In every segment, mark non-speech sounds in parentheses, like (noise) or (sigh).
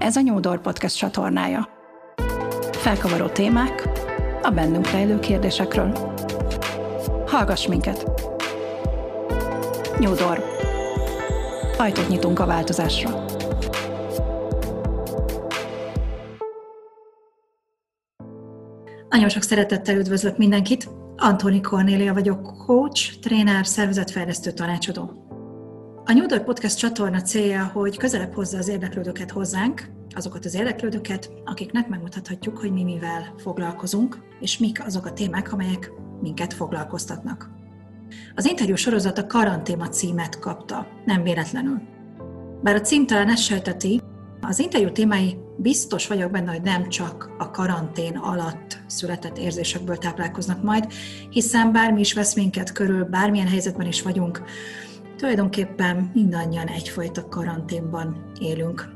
Ez a Nyúdor Podcast csatornája. Felkavaró témák a bennünk rejlő kérdésekről. Hallgass minket! Nyúdor. Ajtót nyitunk a változásra. Nagyon sok szeretettel üdvözlök mindenkit! Antoni Kornélia vagyok, coach, tréner, szervezetfejlesztő tanácsadó. A New Door Podcast csatorna célja, hogy közelebb hozza az érdeklődőket hozzánk, azokat az érdeklődőket, akiknek megmutathatjuk, hogy mi mivel foglalkozunk, és mik azok a témák, amelyek minket foglalkoztatnak. Az interjú sorozat a karantéma címet kapta, nem véletlenül. Bár a cím talán ezt sejteti, az interjú témái biztos vagyok benne, hogy nem csak a karantén alatt született érzésekből táplálkoznak majd, hiszen bármi is vesz minket körül, bármilyen helyzetben is vagyunk, tulajdonképpen mindannyian egyfajta karanténban élünk.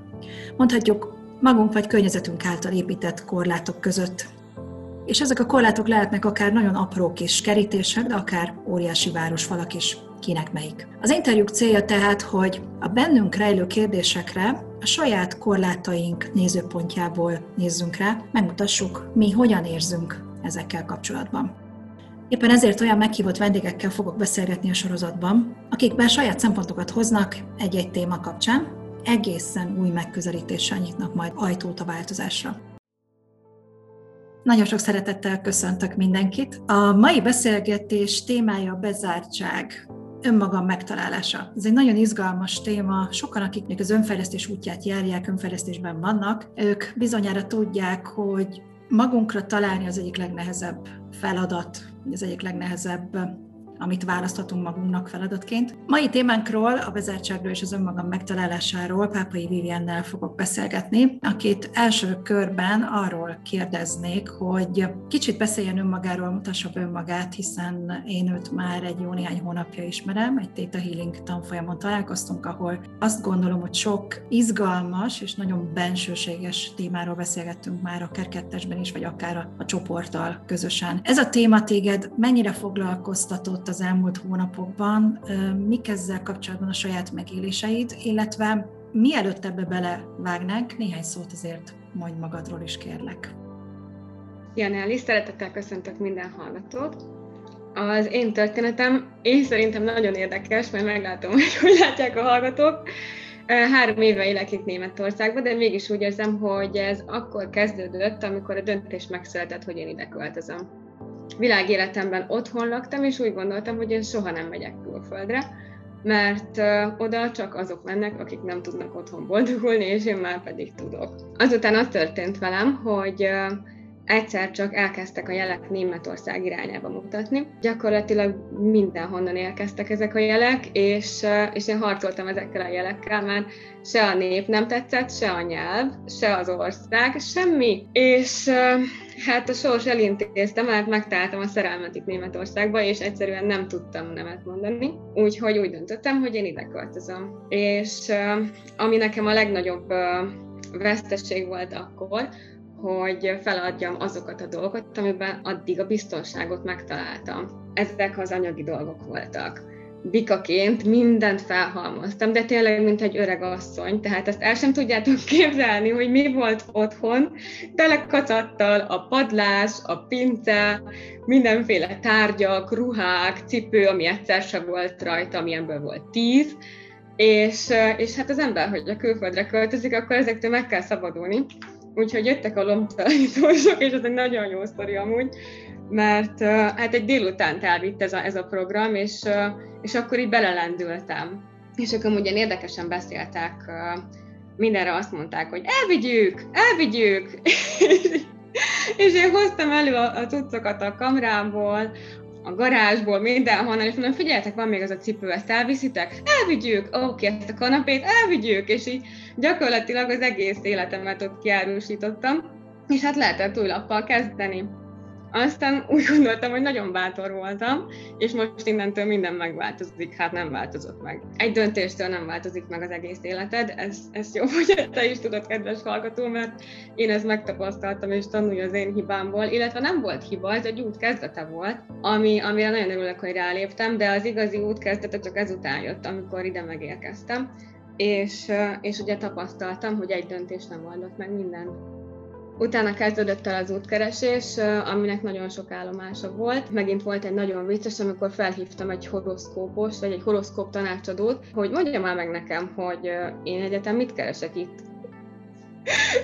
Mondhatjuk, magunk vagy környezetünk által épített korlátok között. És ezek a korlátok lehetnek akár nagyon apró kis kerítések, de akár óriási városfalak is, kinek melyik. Az interjúk célja tehát, hogy a bennünk rejlő kérdésekre a saját korlátaink nézőpontjából nézzünk rá, megmutassuk, mi hogyan érzünk ezekkel kapcsolatban. Éppen ezért olyan meghívott vendégekkel fogok beszélgetni a sorozatban, akik bár saját szempontokat hoznak egy-egy téma kapcsán, egészen új megközelítéssel nyitnak majd ajtót a változásra. Nagyon sok szeretettel köszöntök mindenkit. A mai beszélgetés témája a bezártság, önmagam megtalálása. Ez egy nagyon izgalmas téma. Sokan, akik még az önfejlesztés útját járják, önfejlesztésben vannak, ők bizonyára tudják, hogy magunkra találni az egyik legnehezebb feladat, az egyik legnehezebb amit választhatunk magunknak feladatként. Mai témánkról, a bezártságról és az önmagam megtalálásáról Pápai Viviennel fogok beszélgetni, akit első körben arról kérdeznék, hogy kicsit beszéljen önmagáról, mutassa be önmagát, hiszen én őt már egy jó néhány hónapja ismerem, egy Theta Healing tanfolyamon találkoztunk, ahol azt gondolom, hogy sok izgalmas és nagyon bensőséges témáról beszélgettünk már akár kettesben is, vagy akár a, a csoporttal közösen. Ez a téma téged mennyire foglalkoztatott az elmúlt hónapokban, mik ezzel kapcsolatban a saját megéléseid, illetve mielőtt ebbe belevágnánk, néhány szót azért mondj magadról is kérlek. Janelli, szeretettel köszöntök minden hallgatót. Az én történetem én szerintem nagyon érdekes, mert meglátom, hogy hogy látják a hallgatók. Három éve élek itt Németországban, de mégis úgy érzem, hogy ez akkor kezdődött, amikor a döntés megszületett, hogy én ide költözöm világéletemben otthon laktam, és úgy gondoltam, hogy én soha nem megyek külföldre, mert oda csak azok mennek, akik nem tudnak otthon boldogulni, és én már pedig tudok. Azután az történt velem, hogy egyszer csak elkezdtek a jelek Németország irányába mutatni. Gyakorlatilag mindenhonnan érkeztek ezek a jelek, és, és én harcoltam ezekkel a jelekkel, mert se a nép nem tetszett, se a nyelv, se az ország, semmi. És hát a sors elintézte, mert megtaláltam a szerelmet itt Németországba, és egyszerűen nem tudtam nemet mondani. Úgyhogy úgy döntöttem, hogy én ide költözöm. És ami nekem a legnagyobb veszteség volt akkor, hogy feladjam azokat a dolgokat, amiben addig a biztonságot megtaláltam. Ezek az anyagi dolgok voltak. Bikaként mindent felhalmoztam, de tényleg, mint egy öreg asszony, tehát ezt el sem tudjátok (laughs) képzelni, hogy mi volt otthon, tele kacattal a padlás, a pince, mindenféle tárgyak, ruhák, cipő, ami egyszer se volt rajta, amilyenből volt tíz, és, és hát az ember, hogy a külföldre költözik, akkor ezektől meg kell szabadulni. Úgyhogy jöttek a lombtalanítósok, és ez egy nagyon jó sztori amúgy, mert hát egy délután elvitt ez a, ez a program, és, és akkor így belelendültem. És akkor ilyen érdekesen beszéltek, mindenre azt mondták, hogy elvigyük, elvigyük! (laughs) és én hoztam elő a, a cuccokat a kamrából, a garázsból, mindenhonnan, és mondom, figyeljetek, van még az a cipő, ezt elviszitek? Elvigyük! Oké, ezt a kanapét elvigyük! És így gyakorlatilag az egész életemet ott kiárusítottam, és hát lehetett új lappal kezdeni. Aztán úgy gondoltam, hogy nagyon bátor voltam, és most innentől minden megváltozik, hát nem változott meg. Egy döntéstől nem változik meg az egész életed, ez, ez jó, hogy te is tudod, kedves hallgató, mert én ezt megtapasztaltam, és tanulj az én hibámból, illetve nem volt hiba, ez egy út kezdete volt, ami, amire nagyon örülök, hogy ráléptem, de az igazi út kezdete csak ezután jött, amikor ide megérkeztem és, és ugye tapasztaltam, hogy egy döntés nem oldott meg mindent. Utána kezdődött el az útkeresés, aminek nagyon sok állomása volt. Megint volt egy nagyon vicces, amikor felhívtam egy horoszkópos, vagy egy horoszkóp tanácsadót, hogy mondja már meg nekem, hogy én egyetem mit keresek itt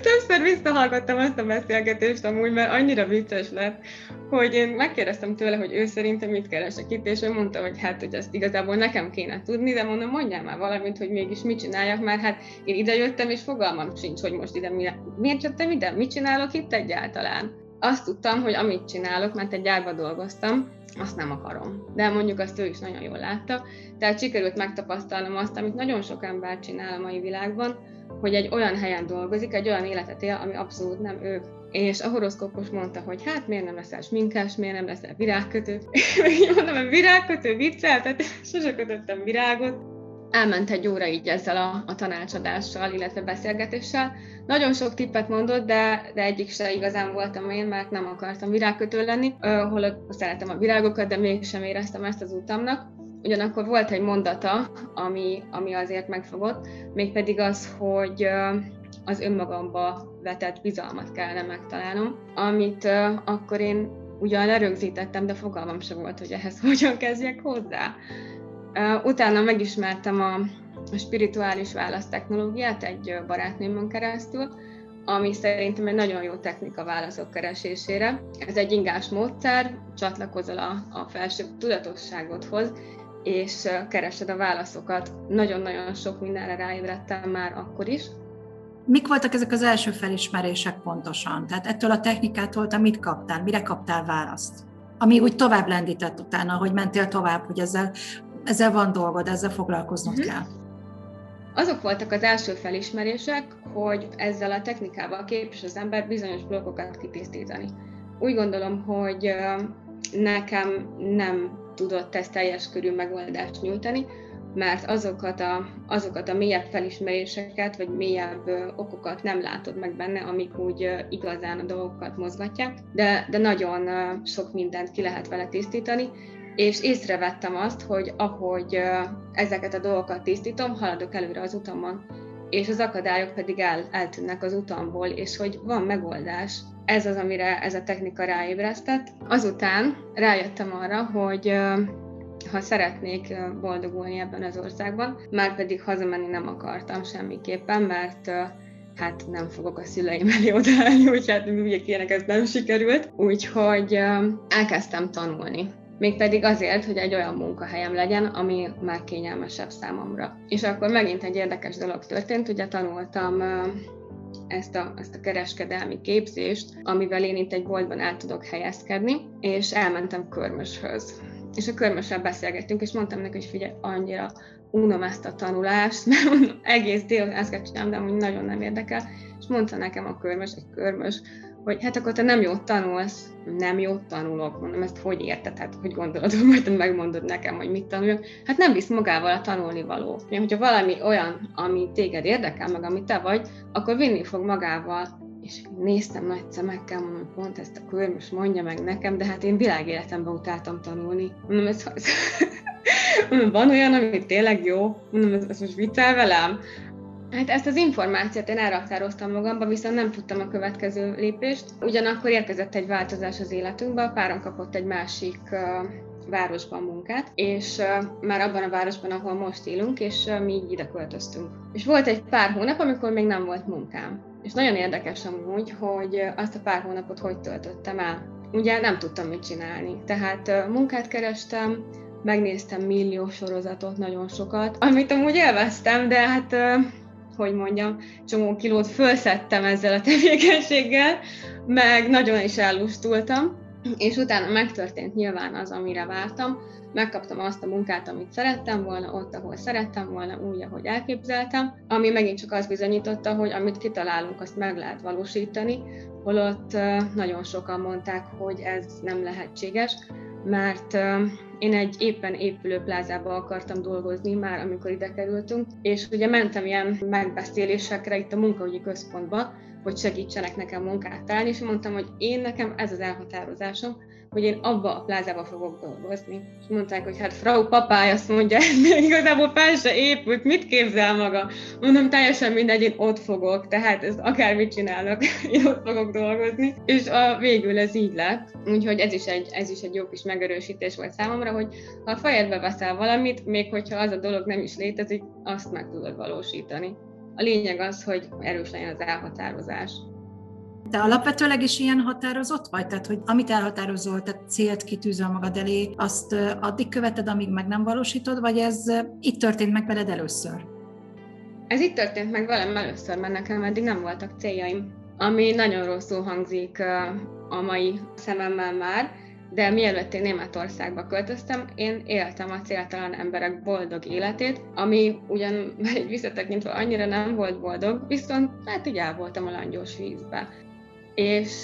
Többször visszahallgattam azt a beszélgetést amúgy, mert annyira vicces lett, hogy én megkérdeztem tőle, hogy ő szerintem mit keresek itt, és ő mondta, hogy hát, hogy ezt igazából nekem kéne tudni, de mondom, mondjál már valamit, hogy mégis mit csináljak, mert hát én ide jöttem, és fogalmam sincs, hogy most ide mi, miért jöttem ide, mit csinálok itt egyáltalán. Azt tudtam, hogy amit csinálok, mert egy gyárba dolgoztam, azt nem akarom. De mondjuk azt ő is nagyon jól látta. Tehát sikerült megtapasztalnom azt, amit nagyon sok ember csinál a mai világban, hogy egy olyan helyen dolgozik, egy olyan életet él, ami abszolút nem ő. És a horoszkópos mondta, hogy hát miért nem leszel sminkás, miért nem leszel virágkötő. (laughs) Még mondom, hogy virágkötő viccel, tehát sose kötöttem virágot. Elment egy óra így ezzel a, a tanácsadással, illetve beszélgetéssel. Nagyon sok tippet mondott, de, de egyik se igazán voltam én, mert nem akartam virágkötő lenni, hol szeretem a virágokat, de mégsem éreztem ezt az utamnak Ugyanakkor volt egy mondata, ami, ami azért megfogott, mégpedig az, hogy az önmagamba vetett bizalmat kellene megtalálnom, amit akkor én ugyan lerögzítettem, de fogalmam sem volt, hogy ehhez (laughs) hogyan kezdjek hozzá. Utána megismertem a, spirituális választechnológiát egy barátnőmön keresztül, ami szerintem egy nagyon jó technika válaszok keresésére. Ez egy ingás módszer, csatlakozol a, a felső tudatosságodhoz, és keresed a válaszokat. Nagyon-nagyon sok mindenre ráébredtem már akkor is. Mik voltak ezek az első felismerések pontosan? Tehát ettől a technikától te mit kaptál, mire kaptál választ? Ami úgy tovább lendített utána, hogy mentél tovább, hogy ezzel, ezzel van dolgod, ezzel foglalkoznod uh-huh. kell. Azok voltak az első felismerések, hogy ezzel a technikával képes az ember bizonyos blokkokat kitisztítani. Úgy gondolom, hogy nekem nem tudott ezt teljes körű megoldást nyújtani, mert azokat a, azokat a mélyebb felismeréseket, vagy mélyebb okokat nem látod meg benne, amik úgy igazán a dolgokat mozgatják, de, de nagyon sok mindent ki lehet vele tisztítani, és észrevettem azt, hogy ahogy ezeket a dolgokat tisztítom, haladok előre az utamon, és az akadályok pedig el, eltűnnek az utamból, és hogy van megoldás, ez az, amire ez a technika ráébresztett. Azután rájöttem arra, hogy ha szeretnék boldogulni ebben az országban, már pedig hazamenni nem akartam semmiképpen, mert hát nem fogok a szüleim elé odaállni, úgyhogy hát ilyenek ez nem sikerült. Úgyhogy elkezdtem tanulni. Mégpedig azért, hogy egy olyan munkahelyem legyen, ami már kényelmesebb számomra. És akkor megint egy érdekes dolog történt, ugye tanultam ezt a, ezt a kereskedelmi képzést, amivel én itt egy boltban el tudok helyezkedni, és elmentem körmöshöz. És a körmössel beszélgettünk, és mondtam neki, hogy figyelj, annyira unom ezt a tanulást, (laughs) mert mondom, egész délután ezt kell csinálni, de amúgy nagyon nem érdekel. És mondta nekem a körmös, egy körmös, hogy hát akkor te nem jót tanulsz, nem jót tanulok, mondom, ezt hogy érted, hát hogy gondolod, hogy (laughs) majd megmondod nekem, hogy mit tanuljak, hát nem visz magával a tanulni való. Hogyha valami olyan, ami téged érdekel, meg ami te vagy, akkor vinni fog magával, és néztem nagy szemekkel, mondom, pont ezt a körmös mondja meg nekem, de hát én világéletemben utáltam tanulni. Mondom, ez, ez (laughs) mondom, van olyan, ami tényleg jó? Mondom, ez, ez most viccel velem? Hát ezt az információt én elraktároztam magamba, viszont nem tudtam a következő lépést. Ugyanakkor érkezett egy változás az életünkbe, a párom kapott egy másik városban munkát, és már abban a városban, ahol most élünk, és mi így ide költöztünk. És volt egy pár hónap, amikor még nem volt munkám. És nagyon érdekes amúgy, hogy azt a pár hónapot hogy töltöttem el. Ugye nem tudtam mit csinálni. Tehát munkát kerestem, megnéztem millió sorozatot, nagyon sokat, amit amúgy élveztem, de hát hogy mondjam, csomó kilót fölszedtem ezzel a (laughs) tevékenységgel, meg nagyon is ellustultam, és utána megtörtént nyilván az, amire vártam, megkaptam azt a munkát, amit szerettem volna, ott, ahol szerettem volna, úgy, ahogy elképzeltem, ami megint csak azt bizonyította, hogy amit kitalálunk, azt meg lehet valósítani, holott nagyon sokan mondták, hogy ez nem lehetséges, mert én egy éppen épülő plázába akartam dolgozni már, amikor ide kerültünk, és ugye mentem ilyen megbeszélésekre itt a munkahogyi központba, hogy segítsenek nekem munkát találni, és mondtam, hogy én nekem ez az elhatározásom, hogy én abba a plázába fogok dolgozni. És mondták, hogy hát Frau papáj azt mondja, (laughs) ez még igazából fel se épült, mit képzel maga? Mondom, teljesen mindegy, én ott fogok, tehát ez akármit csinálok, (laughs) én ott fogok dolgozni. És a, végül ez így lett, úgyhogy ez is, egy, ez is egy jó kis megerősítés volt számomra, hogy ha a fejedbe veszel valamit, még hogyha az a dolog nem is létezik, azt meg tudod valósítani. A lényeg az, hogy erős legyen az elhatározás. De alapvetőleg is ilyen határozott vagy? Tehát, hogy amit elhatározol, tehát célt kitűzöl magad elé, azt addig követed, amíg meg nem valósítod, vagy ez itt történt meg veled először? Ez itt történt meg velem először, mert nekem eddig nem voltak céljaim. Ami nagyon rosszul hangzik a mai szememmel már, de mielőtt én Németországba költöztem, én éltem a céltalan emberek boldog életét, ami ugyan (laughs) egy visszatekintve annyira nem volt boldog, viszont hát így el voltam a langyos vízbe és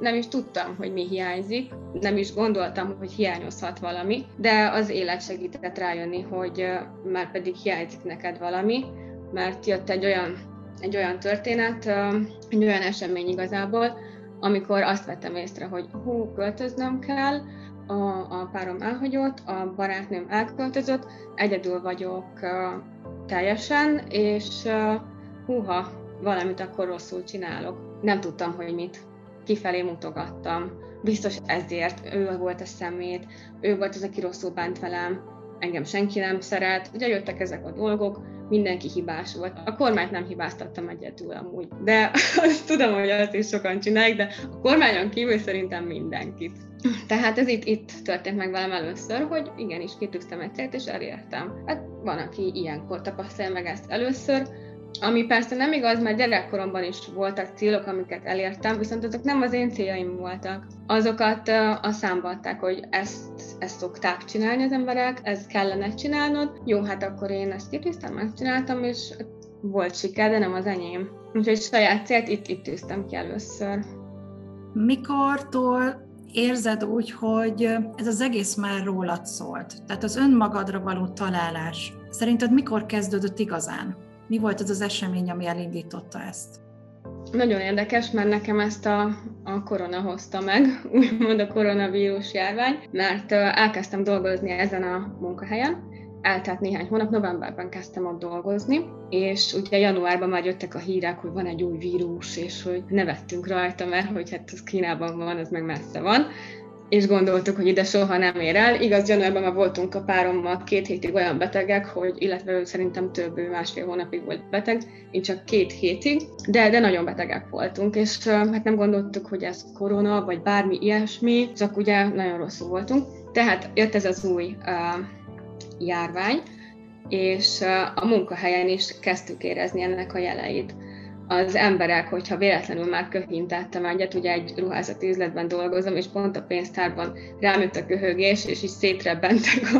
nem is tudtam, hogy mi hiányzik, nem is gondoltam, hogy hiányozhat valami, de az élet segített rájönni, hogy már pedig hiányzik neked valami, mert jött egy olyan, egy olyan történet, egy olyan esemény igazából, amikor azt vettem észre, hogy hú, költöznöm kell, a, a párom elhagyott, a barátnőm elköltözött, egyedül vagyok teljesen, és húha, valamit akkor rosszul csinálok nem tudtam, hogy mit. Kifelé mutogattam. Biztos ezért. Ő volt a szemét, ő volt az, aki rosszul bánt velem, engem senki nem szeret. Ugye jöttek ezek a dolgok, mindenki hibás volt. A kormányt nem hibáztattam egyedül amúgy, de (laughs) azt tudom, hogy azt is sokan csinálják, de a kormányon kívül szerintem mindenkit. Tehát ez itt, itt történt meg velem először, hogy igenis kitűztem egy célt, és elértem. Hát van, aki ilyenkor tapasztalja meg ezt először, ami persze nem igaz, mert gyerekkoromban is voltak célok, amiket elértem, viszont azok nem az én céljaim voltak. Azokat a számba adták, hogy ezt, ezt szokták csinálni az emberek, ezt kellene csinálnod. Jó, hát akkor én ezt kitűztem, megcsináltam, és volt siker, de nem az enyém. Úgyhogy saját célt itt, itt tűztem ki először. Mikortól érzed úgy, hogy ez az egész már rólad szólt? Tehát az önmagadra való találás. Szerinted mikor kezdődött igazán? Mi volt az az esemény, ami elindította ezt? Nagyon érdekes, mert nekem ezt a, a korona hozta meg, (laughs) úgymond a koronavírus járvány, mert elkezdtem dolgozni ezen a munkahelyen, eltelt néhány hónap, novemberben kezdtem ott dolgozni, és ugye januárban már jöttek a hírek, hogy van egy új vírus, és hogy nevettünk rajta, mert hogy hát az Kínában van, az meg messze van, és gondoltuk, hogy ide soha nem ér el. Igaz, januárban már voltunk a párommal két hétig olyan betegek, hogy, illetve szerintem több, másfél hónapig volt beteg, én csak két hétig, de, de nagyon betegek voltunk, és hát nem gondoltuk, hogy ez korona, vagy bármi ilyesmi, csak ugye nagyon rosszul voltunk. Tehát jött ez az új uh, járvány, és uh, a munkahelyen is kezdtük érezni ennek a jeleit az emberek, hogyha véletlenül már köhintettem egyet, ugye egy ruházati üzletben dolgozom, és pont a pénztárban rám jött a köhögés, és így szétrebbentek a,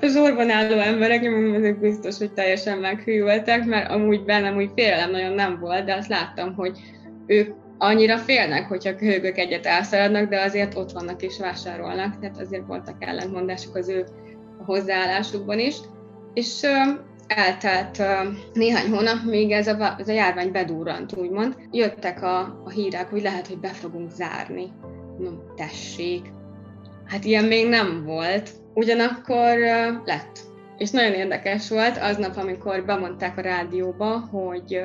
a sorban álló emberek, mondom, ezek biztos, hogy teljesen meghűltek, mert amúgy bennem úgy félelem nagyon nem volt, de azt láttam, hogy ők annyira félnek, hogyha köhögök egyet elszaladnak, de azért ott vannak és vásárolnak, tehát azért voltak ellentmondások az ő hozzáállásukban is. És eltelt néhány hónap, még ez a, ez a járvány bedurrant, úgymond. Jöttek a, a hírek, hogy lehet, hogy be fogunk zárni. No, tessék. Hát ilyen még nem volt. Ugyanakkor lett. És nagyon érdekes volt aznap, amikor bemondták a rádióba, hogy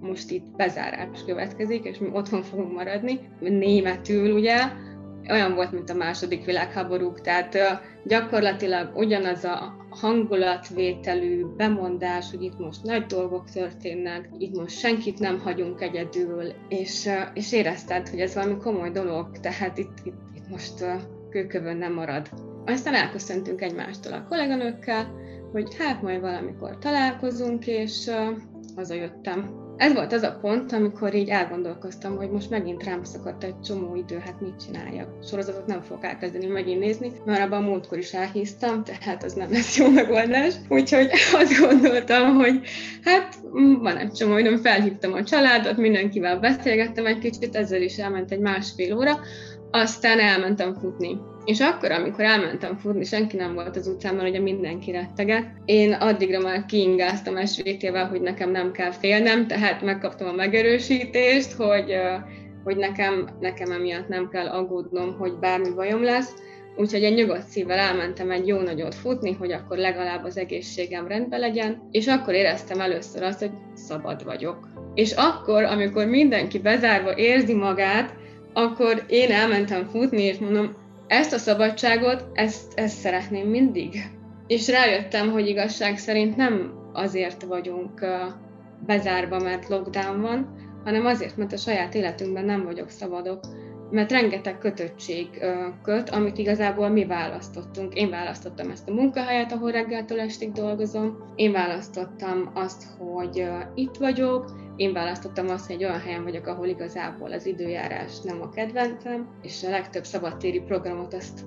most itt bezárás következik, és mi otthon fogunk maradni, németül ugye, olyan volt, mint a második világháborúk, tehát gyakorlatilag ugyanaz a hangulatvételű bemondás, hogy itt most nagy dolgok történnek, itt most senkit nem hagyunk egyedül, és, és érezted, hogy ez valami komoly dolog, tehát itt, itt, itt most kőkövön nem marad. Aztán elköszöntünk egymástól a kolléganőkkel, hogy hát majd valamikor találkozunk, és hazajöttem ez volt az a pont, amikor így elgondolkoztam, hogy most megint rám szakadt egy csomó idő, hát mit csináljak. Sorozatot nem fogok elkezdeni megint nézni, mert abban a múltkor is elhíztam, tehát az nem lesz jó megoldás. Úgyhogy azt gondoltam, hogy hát van egy csomó időm, felhívtam a családot, mindenkivel beszélgettem egy kicsit, ezzel is elment egy másfél óra, aztán elmentem futni. És akkor, amikor elmentem futni, senki nem volt az utcán, ugye mindenki rettegett. Én addigra már kiingáztam SVT-vel, hogy nekem nem kell félnem, tehát megkaptam a megerősítést, hogy, hogy nekem, nekem emiatt nem kell aggódnom, hogy bármi bajom lesz, Úgyhogy egy nyugodt szívvel elmentem egy jó nagyot futni, hogy akkor legalább az egészségem rendben legyen, és akkor éreztem először azt, hogy szabad vagyok. És akkor, amikor mindenki bezárva érzi magát, akkor én elmentem futni, és mondom, ezt a szabadságot, ezt, ezt szeretném mindig. És rájöttem, hogy igazság szerint nem azért vagyunk bezárva, mert lockdown van, hanem azért, mert a saját életünkben nem vagyok szabadok mert rengeteg kötöttség köt, amit igazából mi választottunk. Én választottam ezt a munkahelyet, ahol reggeltől estig dolgozom, én választottam azt, hogy itt vagyok, én választottam azt, hogy egy olyan helyen vagyok, ahol igazából az időjárás nem a kedvencem, és a legtöbb szabadtéri programot azt,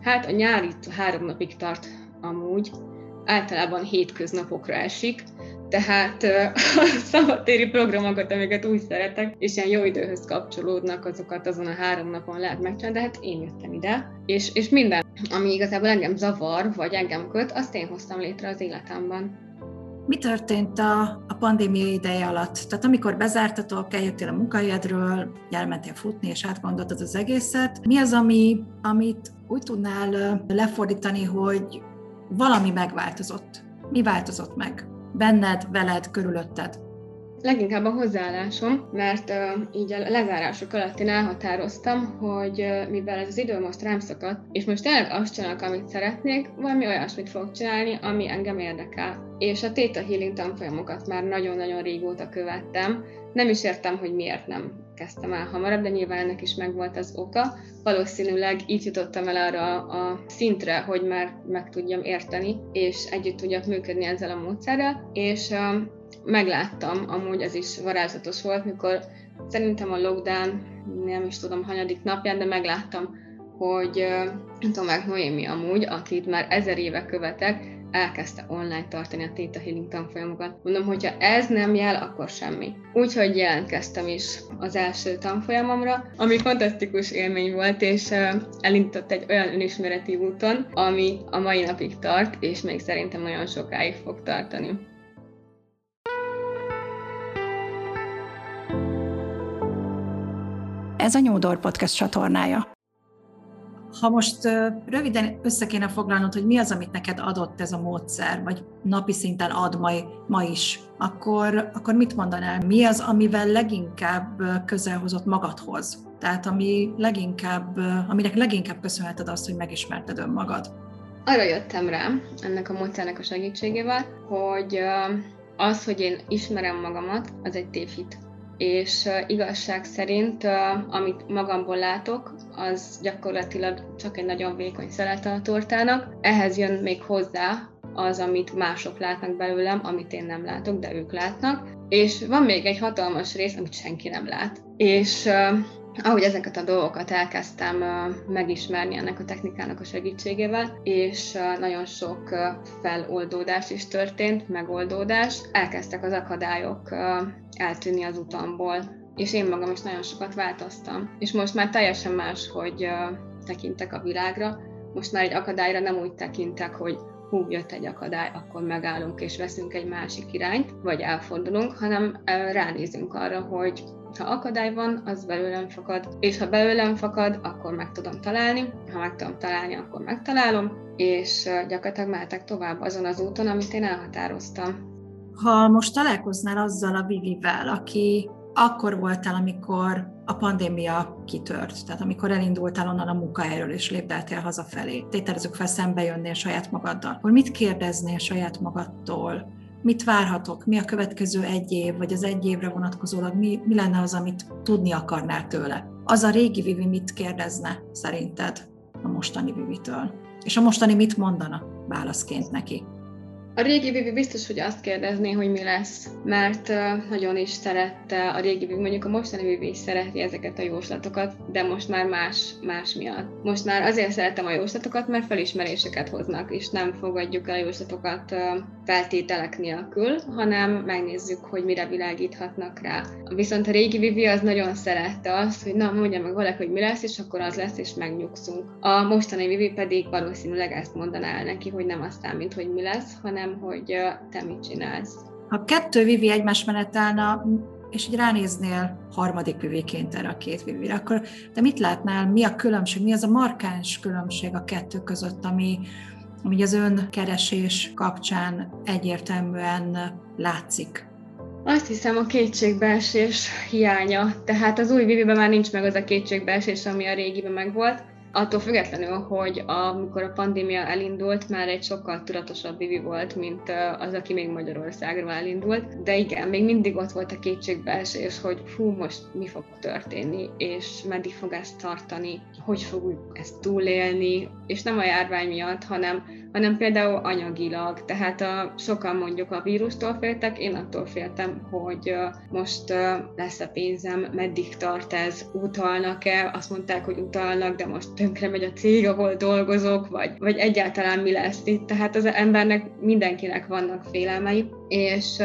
hát a nyári három napig tart amúgy, általában hétköznapokra esik, tehát (laughs) a szabadtéri programokat, amiket úgy szeretek, és ilyen jó időhöz kapcsolódnak, azokat azon a három napon lehet megcsinálni, de hát én jöttem ide, és, és minden, ami igazából engem zavar, vagy engem köt, azt én hoztam létre az életemben. Mi történt a, a pandémia ideje alatt? Tehát amikor bezártatok, eljöttél a munkahelyedről, elmentél futni, és átgondoltad az egészet, mi az, ami, amit úgy tudnál lefordítani, hogy valami megváltozott? Mi változott meg? benned, veled, körülötted? Leginkább a hozzáállásom, mert uh, így a lezárások alatt én elhatároztam, hogy uh, mivel ez az idő most rám szakadt, és most tényleg azt csinálok, amit szeretnék, valami olyasmit fogok csinálni, ami engem érdekel. És a Theta Healing tanfolyamokat már nagyon-nagyon régóta követtem, nem is értem, hogy miért nem kezdtem el hamarabb, de nyilván ennek is megvolt az oka. Valószínűleg így jutottam el arra a szintre, hogy már meg tudjam érteni, és együtt tudjak működni ezzel a módszerrel, és uh, megláttam, amúgy ez is varázslatos volt, mikor szerintem a lockdown, nem is tudom, hanyadik napján, de megláttam, hogy uh, Tomák Noémi amúgy, akit már ezer éve követek, elkezdte online tartani a Theta Healing tanfolyamokat. Mondom, hogyha ez nem jel, akkor semmi. Úgyhogy jelentkeztem is az első tanfolyamomra, ami fantasztikus élmény volt, és elindított egy olyan önismereti úton, ami a mai napig tart, és még szerintem nagyon sokáig fog tartani. Ez a Nyúdor Podcast csatornája. Ha most röviden össze kéne foglalnod, hogy mi az, amit neked adott ez a módszer, vagy napi szinten ad ma, ma is, akkor, akkor mit mondanál? Mi az, amivel leginkább közel hozott magadhoz? Tehát ami leginkább, aminek leginkább köszönheted azt, hogy megismerted önmagad? Arra jöttem rá ennek a módszernek a segítségével, hogy az, hogy én ismerem magamat, az egy tévhit és igazság szerint, amit magamból látok, az gyakorlatilag csak egy nagyon vékony szelete a tortának. Ehhez jön még hozzá az, amit mások látnak belőlem, amit én nem látok, de ők látnak. És van még egy hatalmas rész, amit senki nem lát. És ahogy ezeket a dolgokat elkezdtem megismerni ennek a technikának a segítségével, és nagyon sok feloldódás is történt, megoldódás, elkezdtek az akadályok eltűnni az utamból, és én magam is nagyon sokat változtam. És most már teljesen más, hogy tekintek a világra, most már egy akadályra nem úgy tekintek, hogy hú, jött egy akadály, akkor megállunk és veszünk egy másik irányt, vagy elfordulunk, hanem ránézünk arra, hogy ha akadály van, az belőlem fakad, és ha belőlem fakad, akkor meg tudom találni, ha meg tudom találni, akkor megtalálom, és gyakorlatilag mehetek tovább azon az úton, amit én elhatároztam. Ha most találkoznál azzal a Vivivel, aki akkor voltál, amikor a pandémia kitört, tehát amikor elindultál onnan a munkahelyről és lépdeltél hazafelé, tételezzük fel, szembe jönnél saját magaddal, akkor mit kérdeznél saját magadtól? Mit várhatok? Mi a következő egy év, vagy az egy évre vonatkozólag mi, mi lenne az, amit tudni akarnál tőle? Az a régi Vivi mit kérdezne szerinted a mostani Vivitől? És a mostani mit mondana válaszként neki? A régi Vivi biztos, hogy azt kérdezné, hogy mi lesz, mert nagyon is szerette a régi Vivi, mondjuk a mostani Vivi is szereti ezeket a jóslatokat, de most már más, más miatt. Most már azért szeretem a jóslatokat, mert felismeréseket hoznak, és nem fogadjuk el a jóslatokat feltételek nélkül, hanem megnézzük, hogy mire világíthatnak rá. Viszont a régi Vivi az nagyon szerette azt, hogy na, mondja meg valaki, hogy mi lesz, és akkor az lesz, és megnyugszunk. A mostani Vivi pedig valószínűleg ezt mondaná el neki, hogy nem azt számít, hogy mi lesz, hanem hanem hogy te mit csinálsz. Ha kettő Vivi egymás mellett állna, és így ránéznél harmadik viviként erre a két vivire, akkor te mit látnál, mi a különbség, mi az a markáns különbség a kettő között, ami, ami az önkeresés kapcsán egyértelműen látszik? Azt hiszem a kétségbeesés hiánya. Tehát az új Viviben már nincs meg az a kétségbeesés, ami a régiben megvolt attól függetlenül, hogy amikor a pandémia elindult, már egy sokkal tudatosabb Vivi volt, mint az, aki még Magyarországról elindult. De igen, még mindig ott volt a kétségbeesés, hogy hú, most mi fog történni, és meddig fog ezt tartani, hogy fogjuk ezt túlélni, és nem a járvány miatt, hanem, hanem például anyagilag. Tehát a, sokan mondjuk a vírustól féltek, én attól féltem, hogy most lesz a pénzem, meddig tart ez, utalnak-e, azt mondták, hogy utalnak, de most tönkre megy a cég, ahol dolgozok, vagy, vagy egyáltalán mi lesz itt. Tehát az embernek, mindenkinek vannak félelmei, és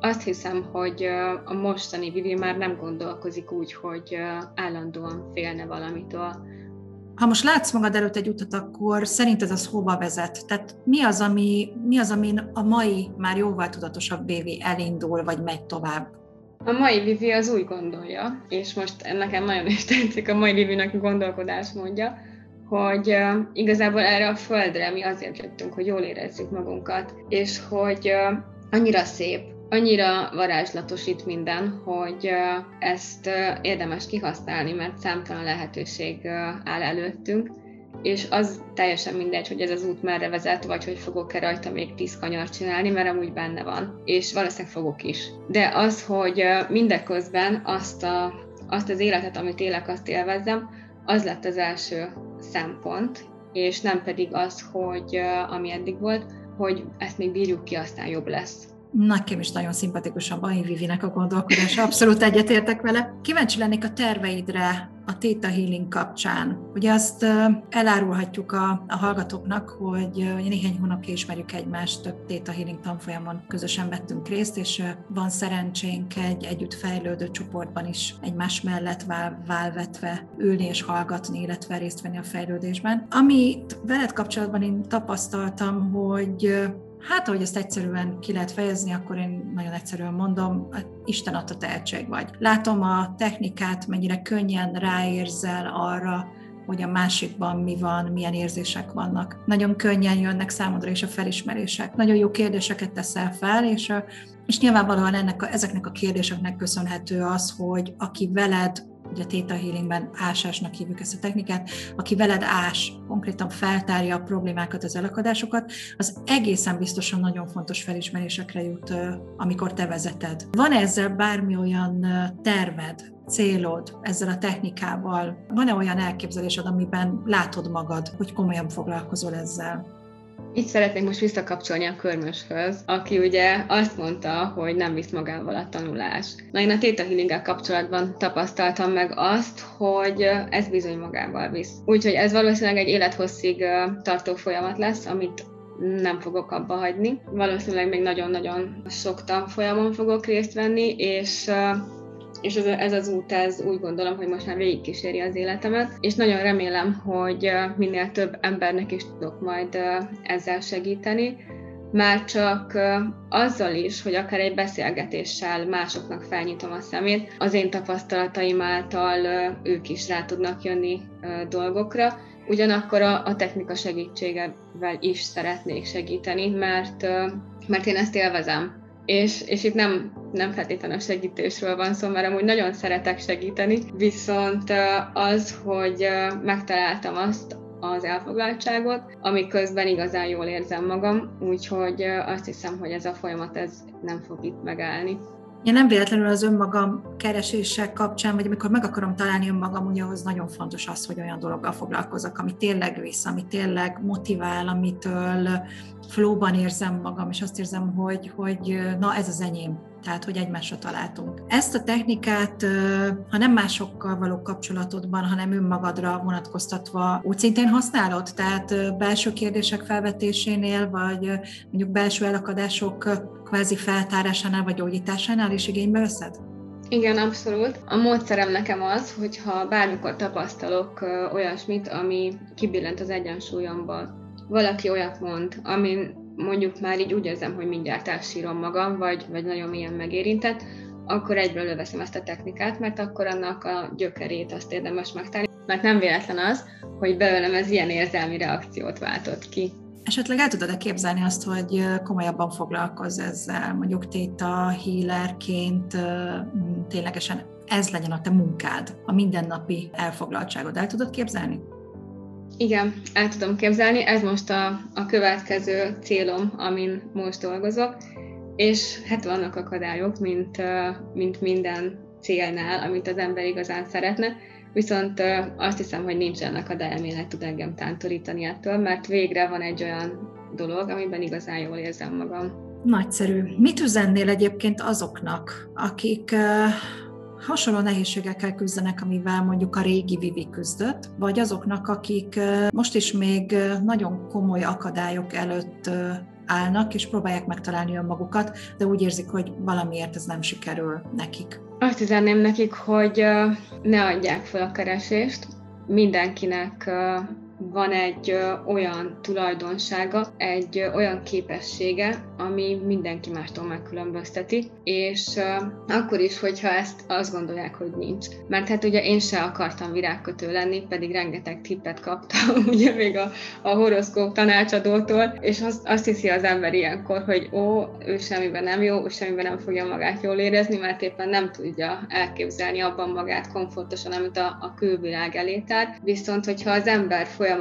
azt hiszem, hogy a mostani Vivi már nem gondolkozik úgy, hogy állandóan félne valamitől. Ha most látsz magad előtt egy utat, akkor szerinted az hova vezet? Tehát mi az, ami, mi az, amin a mai, már jóval tudatosabb Vivi elindul, vagy megy tovább? A mai Vivi az úgy gondolja, és most nekem nagyon is tetszik a mai Vivinek a gondolkodás mondja, hogy igazából erre a földre mi azért jöttünk, hogy jól érezzük magunkat, és hogy annyira szép, annyira varázslatos itt minden, hogy ezt érdemes kihasználni, mert számtalan lehetőség áll előttünk, és az teljesen mindegy, hogy ez az út merre vezet, vagy hogy fogok-e rajta még tíz kanyart csinálni, mert amúgy benne van, és valószínűleg fogok is. De az, hogy mindeközben azt, a, azt az életet, amit élek, azt élvezzem, az lett az első szempont, és nem pedig az, hogy ami eddig volt, hogy ezt még bírjuk ki, aztán jobb lesz. Nekem is nagyon szimpatikus a Bain Vivinek a gondolkodása, abszolút egyetértek vele. Kíváncsi lennék a terveidre a Theta Healing kapcsán. Ugye azt elárulhatjuk a, a hallgatóknak, hogy néhány hónapja ismerjük egymást, több Theta Healing tanfolyamon közösen vettünk részt, és van szerencsénk egy együtt fejlődő csoportban is egymás mellett vál, válvetve ülni és hallgatni, illetve részt venni a fejlődésben. Amit veled kapcsolatban én tapasztaltam, hogy Hát, ahogy ezt egyszerűen ki lehet fejezni, akkor én nagyon egyszerűen mondom, Isten adta tehetség vagy. Látom a technikát, mennyire könnyen ráérzel arra, hogy a másikban mi van, milyen érzések vannak. Nagyon könnyen jönnek számodra is a felismerések. Nagyon jó kérdéseket teszel fel, és, és nyilvánvalóan ennek a, ezeknek a kérdéseknek köszönhető az, hogy aki veled ugye Theta Healingben ásásnak hívjuk ezt a technikát, aki veled ás, konkrétan feltárja a problémákat, az elakadásokat, az egészen biztosan nagyon fontos felismerésekre jut, amikor te vezeted. Van ezzel bármi olyan terved, célod ezzel a technikával? Van-e olyan elképzelésed, amiben látod magad, hogy komolyan foglalkozol ezzel? Itt szeretnék most visszakapcsolni a körmöshöz, aki ugye azt mondta, hogy nem visz magával a tanulás. Na én a Theta healing kapcsolatban tapasztaltam meg azt, hogy ez bizony magával visz. Úgyhogy ez valószínűleg egy élethosszig tartó folyamat lesz, amit nem fogok abba hagyni. Valószínűleg még nagyon-nagyon sok tanfolyamon fogok részt venni, és és ez, ez az út, ez úgy gondolom, hogy most már végigkíséri az életemet, és nagyon remélem, hogy minél több embernek is tudok majd ezzel segíteni, már csak azzal is, hogy akár egy beszélgetéssel másoknak felnyitom a szemét, az én tapasztalataim által ők is rá tudnak jönni dolgokra, ugyanakkor a, a technika segítségevel is szeretnék segíteni, mert, mert én ezt élvezem és, és itt nem, nem feltétlenül segítésről van szó, mert amúgy nagyon szeretek segíteni, viszont az, hogy megtaláltam azt, az elfoglaltságot, amiközben igazán jól érzem magam, úgyhogy azt hiszem, hogy ez a folyamat ez nem fog itt megállni. Én nem véletlenül az önmagam keresések kapcsán, vagy amikor meg akarom találni önmagam, ugye ahhoz nagyon fontos az, hogy olyan dologgal foglalkozok, ami tényleg visz, ami tényleg motivál, amitől flóban érzem magam, és azt érzem, hogy, hogy na ez az enyém, tehát hogy egymásra találtunk. Ezt a technikát, ha nem másokkal való kapcsolatodban, hanem önmagadra vonatkoztatva úgy szintén használod? Tehát belső kérdések felvetésénél, vagy mondjuk belső elakadások kvázi feltárásánál vagy gyógyításánál is igénybe veszed? Igen, abszolút. A módszerem nekem az, hogyha bármikor tapasztalok olyasmit, ami kibillent az egyensúlyomból, valaki olyat mond, amin mondjuk már így úgy érzem, hogy mindjárt elsírom magam, vagy, vagy nagyon milyen megérintett, akkor egyből löveszem ezt a technikát, mert akkor annak a gyökerét azt érdemes megtalálni. Mert nem véletlen az, hogy belőlem ez ilyen érzelmi reakciót váltott ki. Esetleg el tudod-e képzelni azt, hogy komolyabban foglalkozz ezzel, mondjuk téta, healerként, ténylegesen ez legyen a te munkád, a mindennapi elfoglaltságod. El tudod képzelni? Igen, el tudom képzelni. Ez most a, a következő célom, amin most dolgozok. És hát vannak akadályok, mint, mint minden célnál, amit az ember igazán szeretne, viszont azt hiszem, hogy nincsen akadály, ami tud engem tántorítani ettől, mert végre van egy olyan dolog, amiben igazán jól érzem magam. Nagyszerű. Mit üzennél egyébként azoknak, akik hasonló nehézségekkel küzdenek, amivel mondjuk a régi Vivi küzdött, vagy azoknak, akik most is még nagyon komoly akadályok előtt állnak, és próbálják megtalálni önmagukat, de úgy érzik, hogy valamiért ez nem sikerül nekik. Azt üzenném nekik, hogy ne adják fel a keresést, mindenkinek van egy olyan tulajdonsága, egy olyan képessége, ami mindenki mástól megkülönbözteti, és akkor is, hogyha ezt azt gondolják, hogy nincs. Mert hát ugye én se akartam virágkötő lenni, pedig rengeteg tippet kaptam, (laughs) ugye még a, a horoszkóp tanácsadótól, és azt, azt hiszi az ember ilyenkor, hogy ó, ő semmiben nem jó, ő semmiben nem fogja magát jól érezni, mert éppen nem tudja elképzelni abban magát komfortosan, amit a, a külvilág elé tár. Viszont, hogyha az ember folyamatosan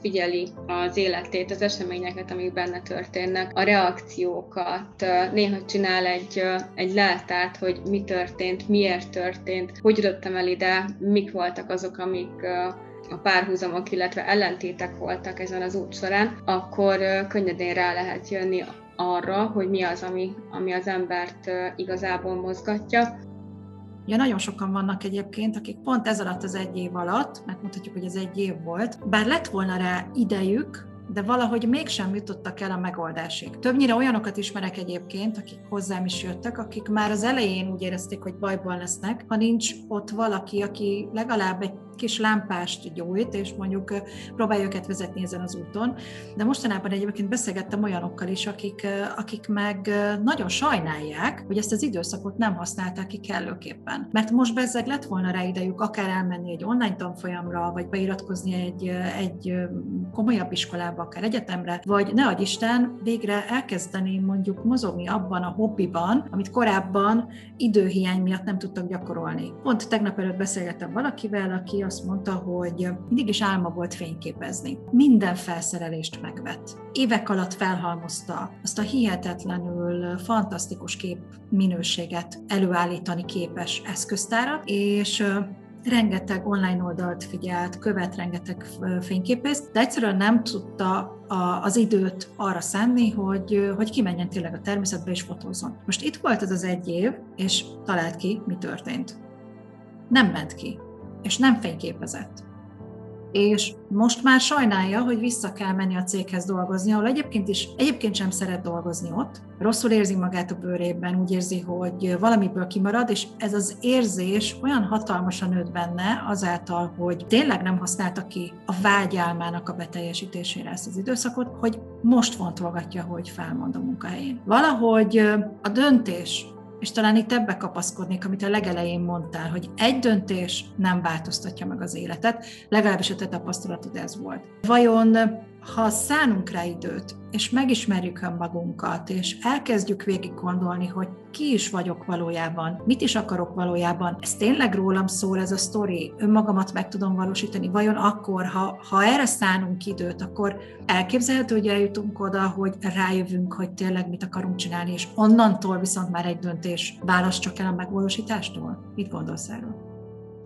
figyeli az életét, az eseményeket, amik benne történnek, a reakciókat, néha csinál egy, egy leltárt, hogy mi történt, miért történt, hogy jutottam el ide, mik voltak azok, amik a párhuzamok, illetve ellentétek voltak ezen az út során, akkor könnyedén rá lehet jönni arra, hogy mi az, ami, ami az embert igazából mozgatja. Ja, nagyon sokan vannak egyébként, akik pont ez alatt az egy év alatt, mert mondhatjuk, hogy ez egy év volt, bár lett volna rá idejük, de valahogy mégsem jutottak el a megoldásig. Többnyire olyanokat ismerek egyébként, akik hozzám is jöttek, akik már az elején úgy érezték, hogy bajban lesznek, ha nincs ott valaki, aki legalább egy kis lámpást gyújt, és mondjuk próbálja őket vezetni ezen az úton. De mostanában egyébként beszélgettem olyanokkal is, akik, akik meg nagyon sajnálják, hogy ezt az időszakot nem használták ki kellőképpen. Mert most bezzeg lett volna rá idejük akár elmenni egy online tanfolyamra, vagy beiratkozni egy, egy komolyabb iskolába, akár egyetemre, vagy ne adj Isten, végre elkezdeni mondjuk mozogni abban a hobbiban, amit korábban időhiány miatt nem tudtak gyakorolni. Pont tegnap előtt beszélgettem valakivel, aki azt mondta, hogy mindig is álma volt fényképezni. Minden felszerelést megvett. Évek alatt felhalmozta azt a hihetetlenül fantasztikus kép minőséget előállítani képes eszköztárat, és rengeteg online oldalt figyelt, követ rengeteg fényképészt, de egyszerűen nem tudta az időt arra szánni, hogy, hogy kimenjen tényleg a természetbe és fotózzon. Most itt volt ez az egy év, és talált ki, mi történt. Nem ment ki és nem fényképezett. És most már sajnálja, hogy vissza kell menni a céghez dolgozni, ahol egyébként is egyébként sem szeret dolgozni ott. Rosszul érzi magát a bőrében, úgy érzi, hogy valamiből kimarad, és ez az érzés olyan hatalmasan nőtt benne azáltal, hogy tényleg nem használta ki a vágyálmának a beteljesítésére ezt az időszakot, hogy most fontolgatja, hogy felmond a munkahelyén. Valahogy a döntés, és talán itt ebbe kapaszkodnék, amit a legelején mondtál, hogy egy döntés nem változtatja meg az életet, legalábbis a te tapasztalatod ez volt. Vajon ha szánunk rá időt, és megismerjük önmagunkat, és elkezdjük végig gondolni, hogy ki is vagyok valójában, mit is akarok valójában, ez tényleg rólam szól ez a sztori, önmagamat meg tudom valósítani, vajon akkor, ha, ha erre szánunk időt, akkor elképzelhető, hogy eljutunk oda, hogy rájövünk, hogy tényleg mit akarunk csinálni, és onnantól viszont már egy döntés választ csak el a megvalósítástól? Mit gondolsz erről?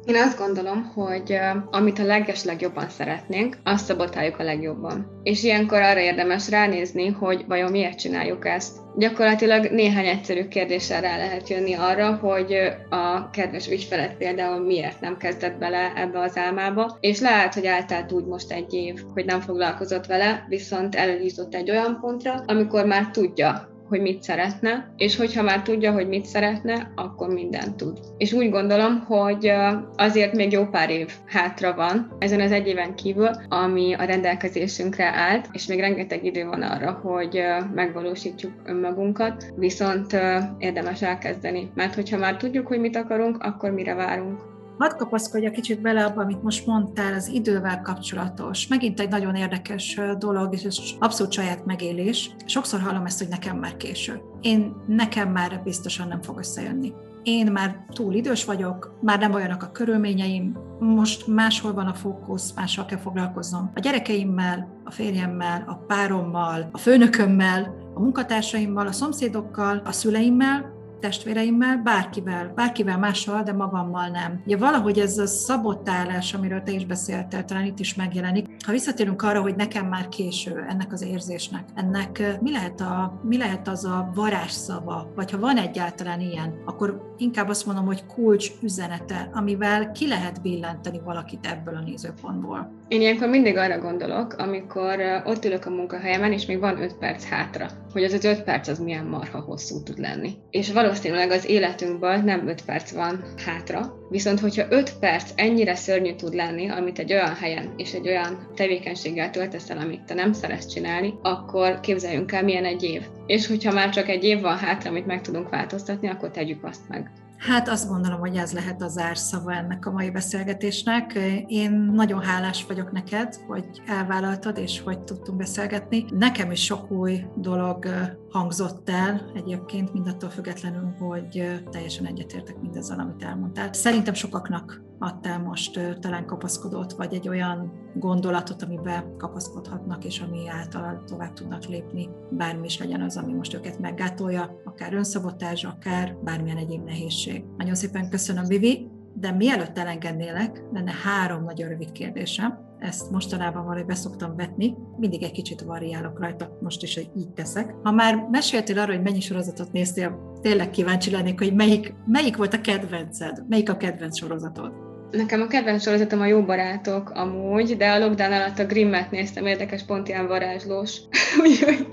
Én azt gondolom, hogy amit a leges legjobban szeretnénk, azt szabotáljuk a legjobban. És ilyenkor arra érdemes ránézni, hogy vajon miért csináljuk ezt. Gyakorlatilag néhány egyszerű kérdéssel rá lehet jönni arra, hogy a kedves ügyfelet például miért nem kezdett bele ebbe az álmába, és lehet, hogy eltelt úgy most egy év, hogy nem foglalkozott vele, viszont eljutott egy olyan pontra, amikor már tudja, hogy mit szeretne, és hogyha már tudja, hogy mit szeretne, akkor mindent tud. És úgy gondolom, hogy azért még jó pár év hátra van ezen az egy éven kívül, ami a rendelkezésünkre állt, és még rengeteg idő van arra, hogy megvalósítjuk önmagunkat, viszont érdemes elkezdeni, mert hogyha már tudjuk, hogy mit akarunk, akkor mire várunk. Hadd kapaszkodja kicsit bele abba, amit most mondtál, az idővel kapcsolatos. Megint egy nagyon érdekes dolog, és abszolút saját megélés. Sokszor hallom ezt, hogy nekem már késő. Én nekem már biztosan nem fog összejönni. Én már túl idős vagyok, már nem olyanok a körülményeim, most máshol van a fókusz, máshol kell foglalkoznom. A gyerekeimmel, a férjemmel, a párommal, a főnökömmel, a munkatársaimmal, a szomszédokkal, a szüleimmel, testvéreimmel, bárkivel, bárkivel mással, de magammal nem. Ugye valahogy ez a szabotálás, amiről te is beszéltél, talán itt is megjelenik. Ha visszatérünk arra, hogy nekem már késő ennek az érzésnek, ennek mi lehet, a, mi lehet az a varázsszava, vagy ha van egyáltalán ilyen, akkor inkább azt mondom, hogy kulcs üzenete, amivel ki lehet billenteni valakit ebből a nézőpontból. Én ilyenkor mindig arra gondolok, amikor ott ülök a munkahelyemen, és még van 5 perc hátra, hogy az az 5 perc az milyen marha hosszú tud lenni. És valószínűleg az életünkben nem 5 perc van hátra, viszont hogyha 5 perc ennyire szörnyű tud lenni, amit egy olyan helyen és egy olyan tevékenységgel töltesz el, amit te nem szeretsz csinálni, akkor képzeljünk el, milyen egy év. És hogyha már csak egy év van hátra, amit meg tudunk változtatni, akkor tegyük azt meg. Hát azt gondolom, hogy ez lehet az árszava ennek a mai beszélgetésnek. Én nagyon hálás vagyok neked, hogy elvállaltad, és hogy tudtunk beszélgetni. Nekem is sok új dolog hangzott el egyébként, mindattól függetlenül, hogy teljesen egyetértek mindezzel, amit elmondtál. Szerintem sokaknak adtál most talán kapaszkodót, vagy egy olyan gondolatot, amiben kapaszkodhatnak, és ami által tovább tudnak lépni, bármi is legyen az, ami most őket meggátolja, akár önszabotázs, akár bármilyen egyéb nehézség. Nagyon szépen köszönöm, Vivi, de mielőtt elengednélek, lenne három nagyon rövid kérdésem. Ezt mostanában valahogy beszoktam vetni, mindig egy kicsit variálok rajta, most is így teszek. Ha már meséltél arról, hogy mennyi sorozatot néztél, tényleg kíváncsi lennék, hogy melyik, melyik volt a kedvenced, melyik a kedvenc sorozatod? Nekem a kedvenc sorozatom a Jó Barátok amúgy, de a lockdown alatt a Grimmet néztem, érdekes, pont ilyen varázslós. (laughs) Úgyhogy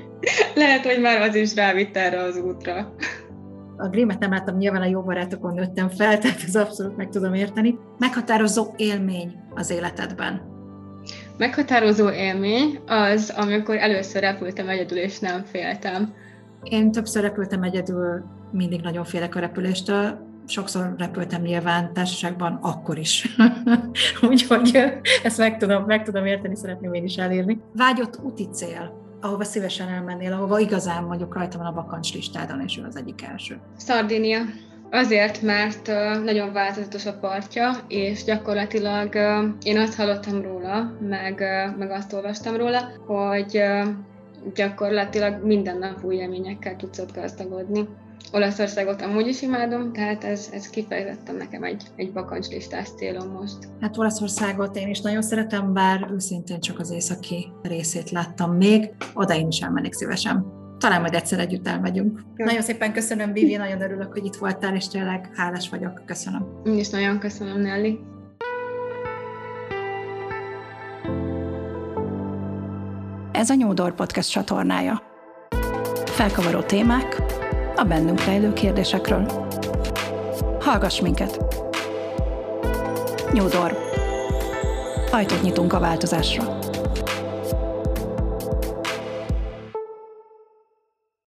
lehet, hogy már az is rávitt erre az útra. A Grimmet nem láttam, nyilván a jó barátokon nőttem fel, tehát ez abszolút meg tudom érteni. Meghatározó élmény az életedben. Meghatározó élmény az, amikor először repültem egyedül, és nem féltem. Én többször repültem egyedül, mindig nagyon félek a repüléstől, sokszor repültem nyilván társaságban, akkor is. (laughs) Úgyhogy ezt meg tudom, meg tudom érteni, szeretném én is elérni. Vágyott úti cél, ahova szívesen elmennél, ahova igazán mondjuk rajta van a bakancs listádon, és ő az egyik első. Szardínia. Azért, mert nagyon változatos a partja, és gyakorlatilag én azt hallottam róla, meg, meg azt olvastam róla, hogy gyakorlatilag minden nap új élményekkel tudsz ott gazdagodni. Olaszországot amúgy is imádom, tehát ez, ez kifejezetten nekem egy, egy bakancslistás célom most. Hát Olaszországot én is nagyon szeretem, bár őszintén csak az északi részét láttam még, oda én is elmennék szívesen. Talán majd egyszer együtt elmegyünk. Jó. Nagyon szépen köszönöm, Vivi, nagyon örülök, hogy itt voltál, és tényleg hálás vagyok. Köszönöm. Én is nagyon köszönöm, Nelly. Ez a Nyúdor Podcast csatornája. Felkavaró témák, a bennünk fejlő kérdésekről. Hallgass minket! Nyúdor. Ajtót nyitunk a változásra.